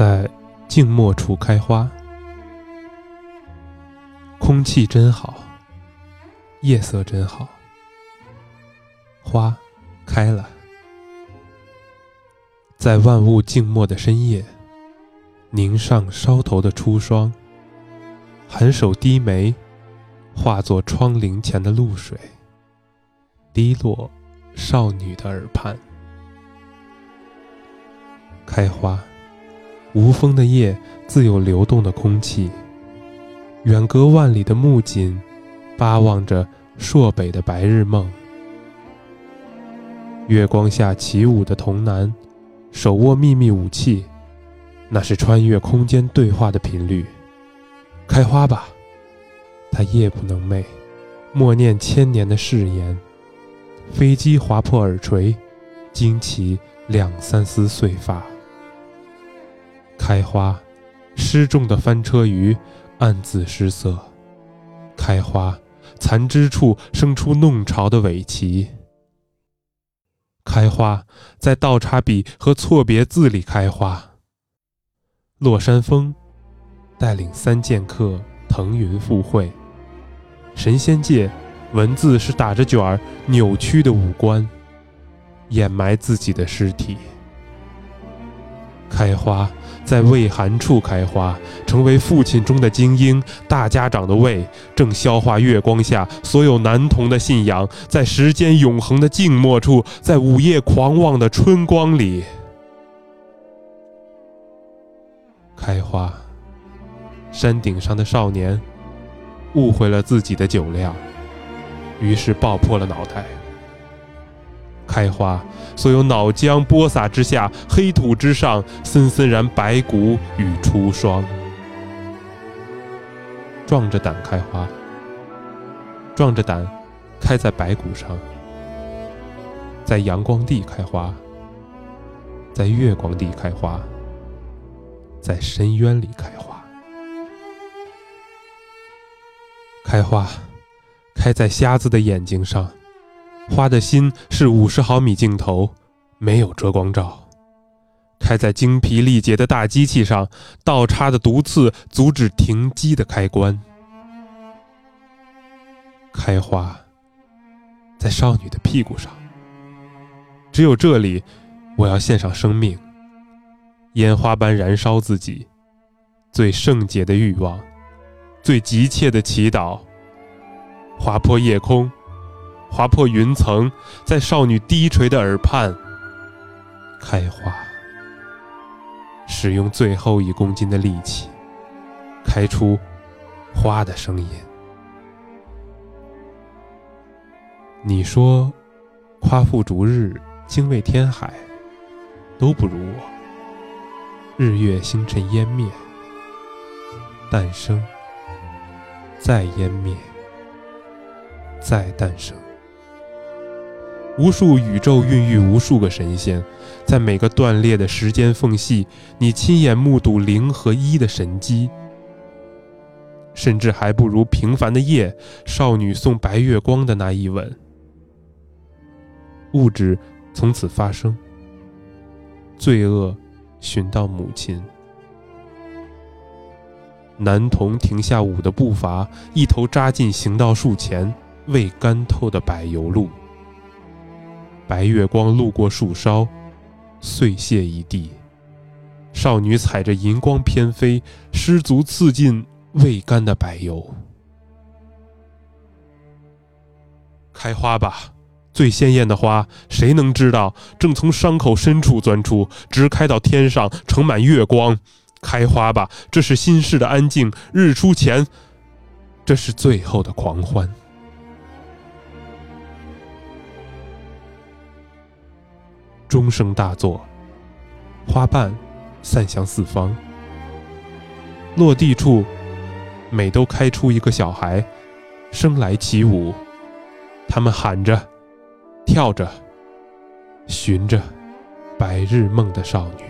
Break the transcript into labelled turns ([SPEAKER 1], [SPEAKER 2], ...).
[SPEAKER 1] 在静默处开花，空气真好，夜色真好，花开了。在万物静默的深夜，凝上梢头的初霜，含首低眉，化作窗棂前的露水，滴落少女的耳畔。开花，无风的夜自有流动的空气。远隔万里的木槿，巴望着朔北的白日梦。月光下起舞的童男。手握秘密武器，那是穿越空间对话的频率。开花吧，他夜不能寐，默念千年的誓言。飞机划破耳垂，惊起两三丝碎发。开花，失重的翻车鱼暗自失色。开花，残枝处生出弄潮的尾鳍。开花，在倒插笔和错别字里开花。落山风带领三剑客腾云赴会。神仙界，文字是打着卷儿扭曲的五官，掩埋自己的尸体。开花。在胃寒处开花，成为父亲中的精英，大家长的胃正消化月光下所有男童的信仰。在时间永恒的静默处，在午夜狂妄的春光里开花。山顶上的少年误会了自己的酒量，于是爆破了脑袋。开花，所有脑浆播撒之下，黑土之上，森森然白骨与初霜。壮着胆开花，壮着胆，开在白骨上，在阳光地开花，在月光地开花，在深渊里开花。开花，开在瞎子的眼睛上。花的心是五十毫米镜头，没有遮光罩，开在精疲力竭的大机器上，倒插的毒刺阻止停机的开关。开花，在少女的屁股上，只有这里，我要献上生命，烟花般燃烧自己，最圣洁的欲望，最急切的祈祷，划破夜空。划破云层，在少女低垂的耳畔开花。使用最后一公斤的力气，开出花的声音。你说，夸父逐日，精卫天海，都不如我。日月星辰湮灭，诞生，再湮灭，再诞生。无数宇宙孕育无数个神仙，在每个断裂的时间缝隙，你亲眼目睹零和一的神迹。甚至还不如平凡的夜，少女送白月光的那一吻。物质从此发生，罪恶寻到母亲。男童停下舞的步伐，一头扎进行道树前未干透的柏油路。白月光路过树梢，碎屑一地。少女踩着银光翩飞，失足刺进未干的柏油。开花吧，最鲜艳的花，谁能知道正从伤口深处钻出，直开到天上，盛满月光。开花吧，这是心事的安静。日出前，这是最后的狂欢。钟声大作，花瓣散向四方。落地处，每都开出一个小孩，生来起舞。他们喊着，跳着，寻着白日梦的少女。